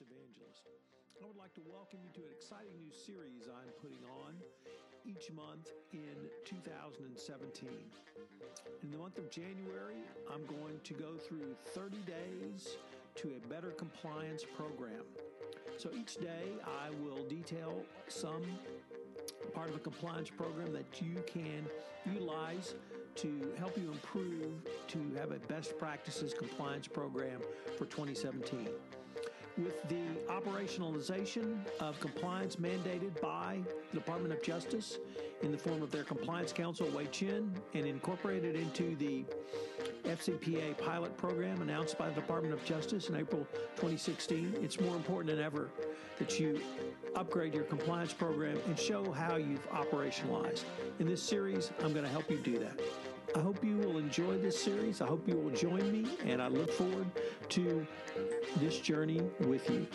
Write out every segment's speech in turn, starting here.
evangelist. I would like to welcome you to an exciting new series I'm putting on each month in 2017. In the month of January, I'm going to go through 30 days to a better compliance program. So each day I will detail some part of a compliance program that you can utilize to help you improve to have a best practices compliance program for 2017. With the operationalization of compliance mandated by the Department of Justice in the form of their compliance counsel, Hui Chen, and incorporated into the FCPA pilot program announced by the Department of Justice in April 2016, it's more important than ever that you upgrade your compliance program and show how you've operationalized. In this series, I'm going to help you do that. I hope you will enjoy this series. I hope you will join me, and I look forward to this journey with you.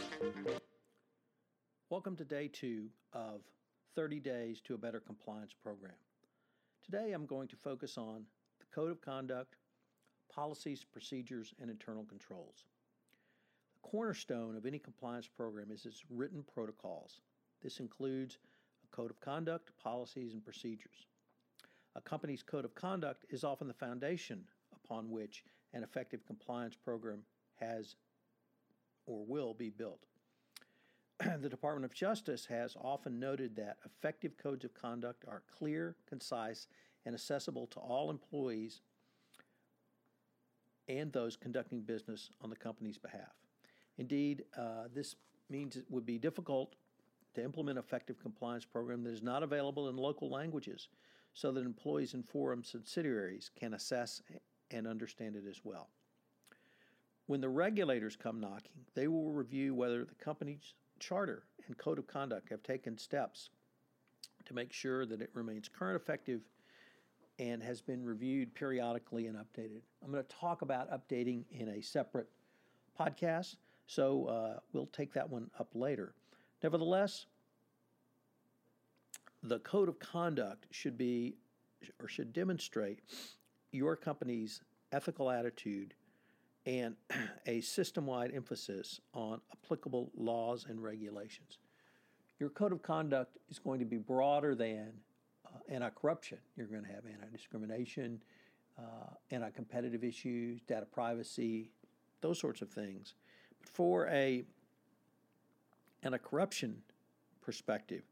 Welcome to day two of 30 Days to a Better Compliance Program. Today I'm going to focus on the Code of Conduct, policies, procedures, and internal controls. The cornerstone of any compliance program is its written protocols. This includes a code of conduct, policies, and procedures. A company's code of conduct is often the foundation upon which an effective compliance program has or will be built. the Department of Justice has often noted that effective codes of conduct are clear, concise, and accessible to all employees and those conducting business on the company's behalf. Indeed, uh, this means it would be difficult to implement effective compliance program that is not available in local languages so that employees and forum subsidiaries can assess and understand it as well. When the regulators come knocking, they will review whether the company's charter and code of conduct have taken steps to make sure that it remains current, effective, and has been reviewed periodically and updated. I'm going to talk about updating in a separate podcast, so uh, we'll take that one up later. Nevertheless, the code of conduct should be or should demonstrate your company's ethical attitude and a system wide emphasis on applicable laws and regulations. Your code of conduct is going to be broader than uh, anti corruption. You're going to have anti discrimination, uh, anti competitive issues, data privacy, those sorts of things. But for a anti corruption perspective,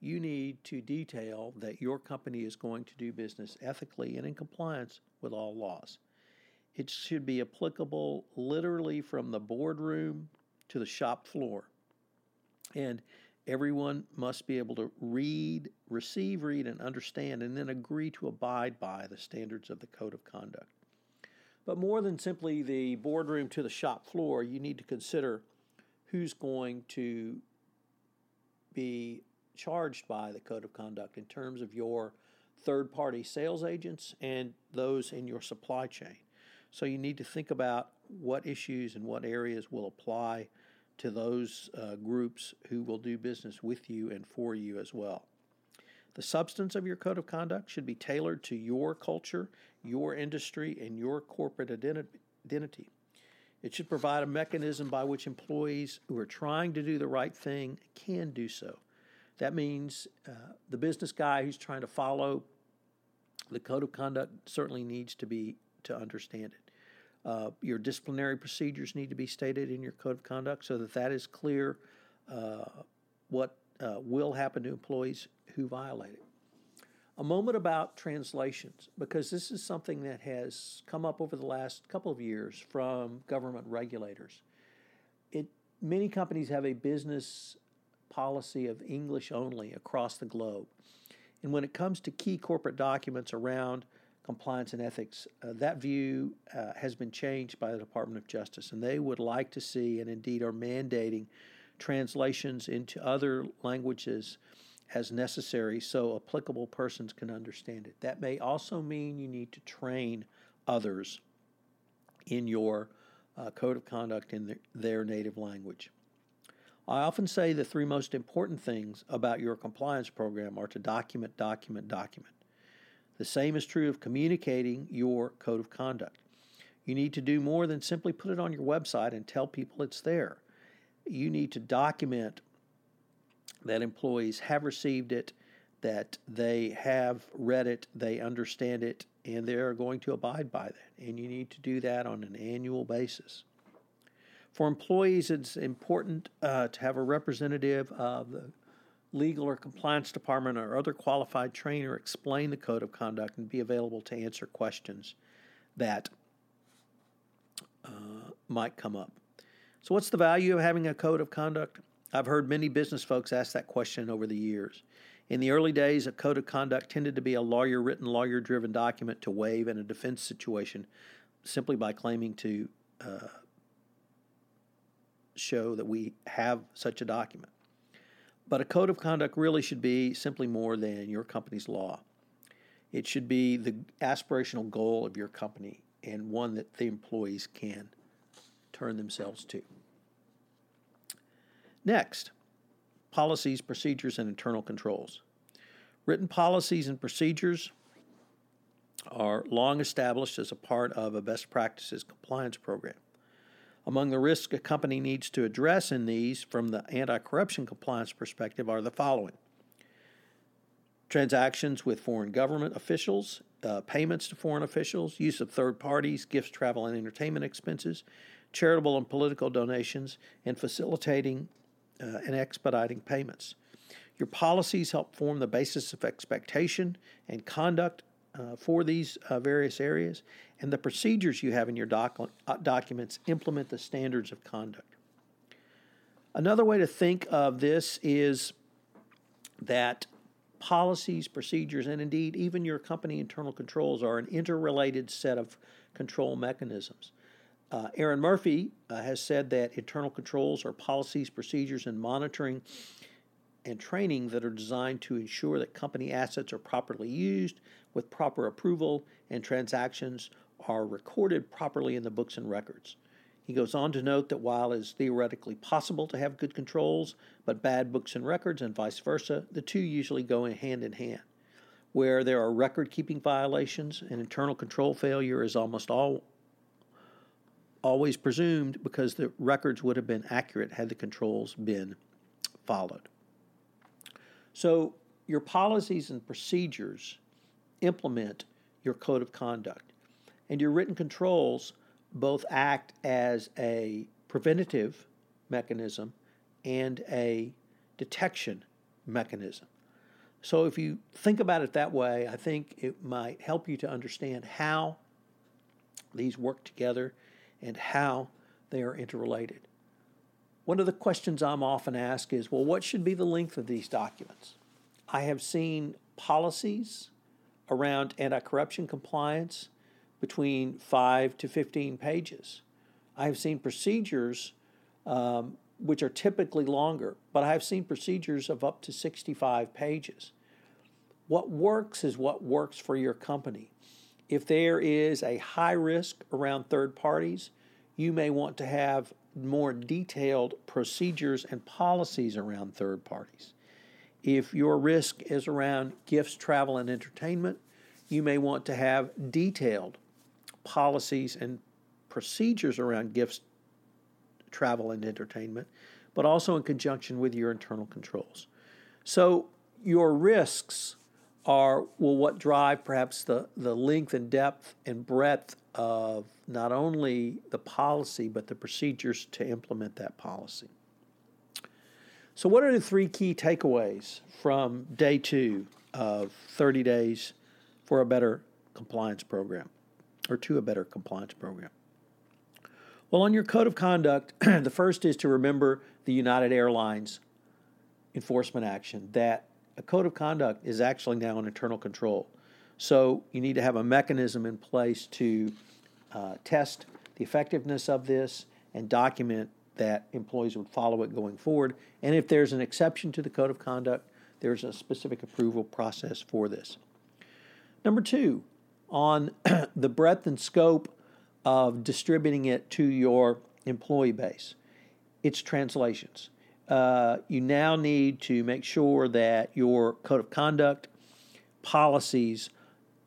you need to detail that your company is going to do business ethically and in compliance with all laws. It should be applicable literally from the boardroom to the shop floor. And everyone must be able to read, receive, read, and understand, and then agree to abide by the standards of the Code of Conduct. But more than simply the boardroom to the shop floor, you need to consider who's going to be charged by the Code of Conduct in terms of your third party sales agents and those in your supply chain. So you need to think about what issues and what areas will apply to those uh, groups who will do business with you and for you as well. The substance of your code of conduct should be tailored to your culture, your industry, and your corporate identity. It should provide a mechanism by which employees who are trying to do the right thing can do so. That means uh, the business guy who's trying to follow the code of conduct certainly needs to be to understand it. Uh, your disciplinary procedures need to be stated in your code of conduct so that that is clear uh, what uh, will happen to employees who violate it. A moment about translations, because this is something that has come up over the last couple of years from government regulators. It, many companies have a business policy of English only across the globe. And when it comes to key corporate documents around compliance and ethics, uh, that view uh, has been changed by the Department of Justice, and they would like to see, and indeed are mandating, translations into other languages as necessary so applicable persons can understand it. That may also mean you need to train others in your uh, code of conduct in their, their native language. I often say the three most important things about your compliance program are to document, document, document. The same is true of communicating your code of conduct. You need to do more than simply put it on your website and tell people it's there. you need to document that employees have received it, that they have read it, they understand it, and they're going to abide by that. And you need to do that on an annual basis. For employees, it's important uh, to have a representative of the legal or compliance department or other qualified trainer explain the code of conduct and be available to answer questions that uh, might come up. So, what's the value of having a code of conduct? I've heard many business folks ask that question over the years. In the early days, a code of conduct tended to be a lawyer written, lawyer driven document to waive in a defense situation simply by claiming to uh, show that we have such a document. But a code of conduct really should be simply more than your company's law. It should be the aspirational goal of your company and one that the employees can turn themselves to. Next, policies, procedures, and internal controls. Written policies and procedures are long established as a part of a best practices compliance program. Among the risks a company needs to address in these from the anti corruption compliance perspective are the following transactions with foreign government officials, uh, payments to foreign officials, use of third parties, gifts, travel, and entertainment expenses, charitable and political donations, and facilitating uh, and expediting payments. Your policies help form the basis of expectation and conduct uh, for these uh, various areas, and the procedures you have in your doc- uh, documents implement the standards of conduct. Another way to think of this is that policies, procedures, and indeed even your company internal controls are an interrelated set of control mechanisms. Uh, Aaron Murphy uh, has said that internal controls are policies, procedures, and monitoring and training that are designed to ensure that company assets are properly used with proper approval and transactions are recorded properly in the books and records. He goes on to note that while it is theoretically possible to have good controls, but bad books and records and vice versa, the two usually go hand in hand. Where there are record keeping violations, an internal control failure is almost all always presumed because the records would have been accurate had the controls been followed. So, your policies and procedures implement your code of conduct, and your written controls both act as a preventative mechanism and a detection mechanism. So, if you think about it that way, I think it might help you to understand how these work together and how they are interrelated. One of the questions I'm often asked is well, what should be the length of these documents? I have seen policies around anti corruption compliance between 5 to 15 pages. I have seen procedures um, which are typically longer, but I have seen procedures of up to 65 pages. What works is what works for your company. If there is a high risk around third parties, you may want to have more detailed procedures and policies around third parties. If your risk is around gifts, travel, and entertainment, you may want to have detailed policies and procedures around gifts, travel, and entertainment, but also in conjunction with your internal controls. So, your risks are well what drive perhaps the, the length and depth and breadth of not only the policy but the procedures to implement that policy. So, what are the three key takeaways from day two of 30 days for a better compliance program or to a better compliance program? Well, on your code of conduct, the first is to remember the United Airlines enforcement action that a code of conduct is actually now an internal control. So you need to have a mechanism in place to uh, test the effectiveness of this and document that employees would follow it going forward. And if there's an exception to the code of conduct, there's a specific approval process for this. Number two, on the breadth and scope of distributing it to your employee base, it's translations uh, you now need to make sure that your code of conduct, policies,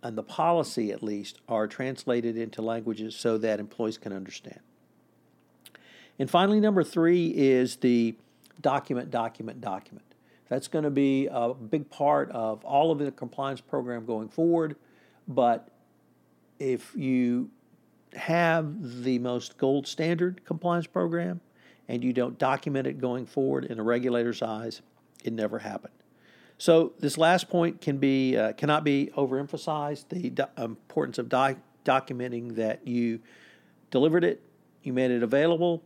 and the policy at least are translated into languages so that employees can understand. And finally, number three is the document, document, document. That's going to be a big part of all of the compliance program going forward. But if you have the most gold standard compliance program and you don't document it going forward in a regulator's eyes, it never happened. So this last point can be uh, cannot be overemphasized: the do- importance of documenting that you delivered it, you made it available,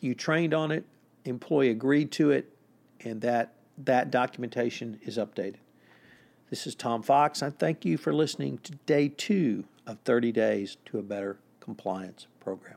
you trained on it, employee agreed to it, and that that documentation is updated. This is Tom Fox. I thank you for listening to day two of 30 Days to a Better Compliance Program.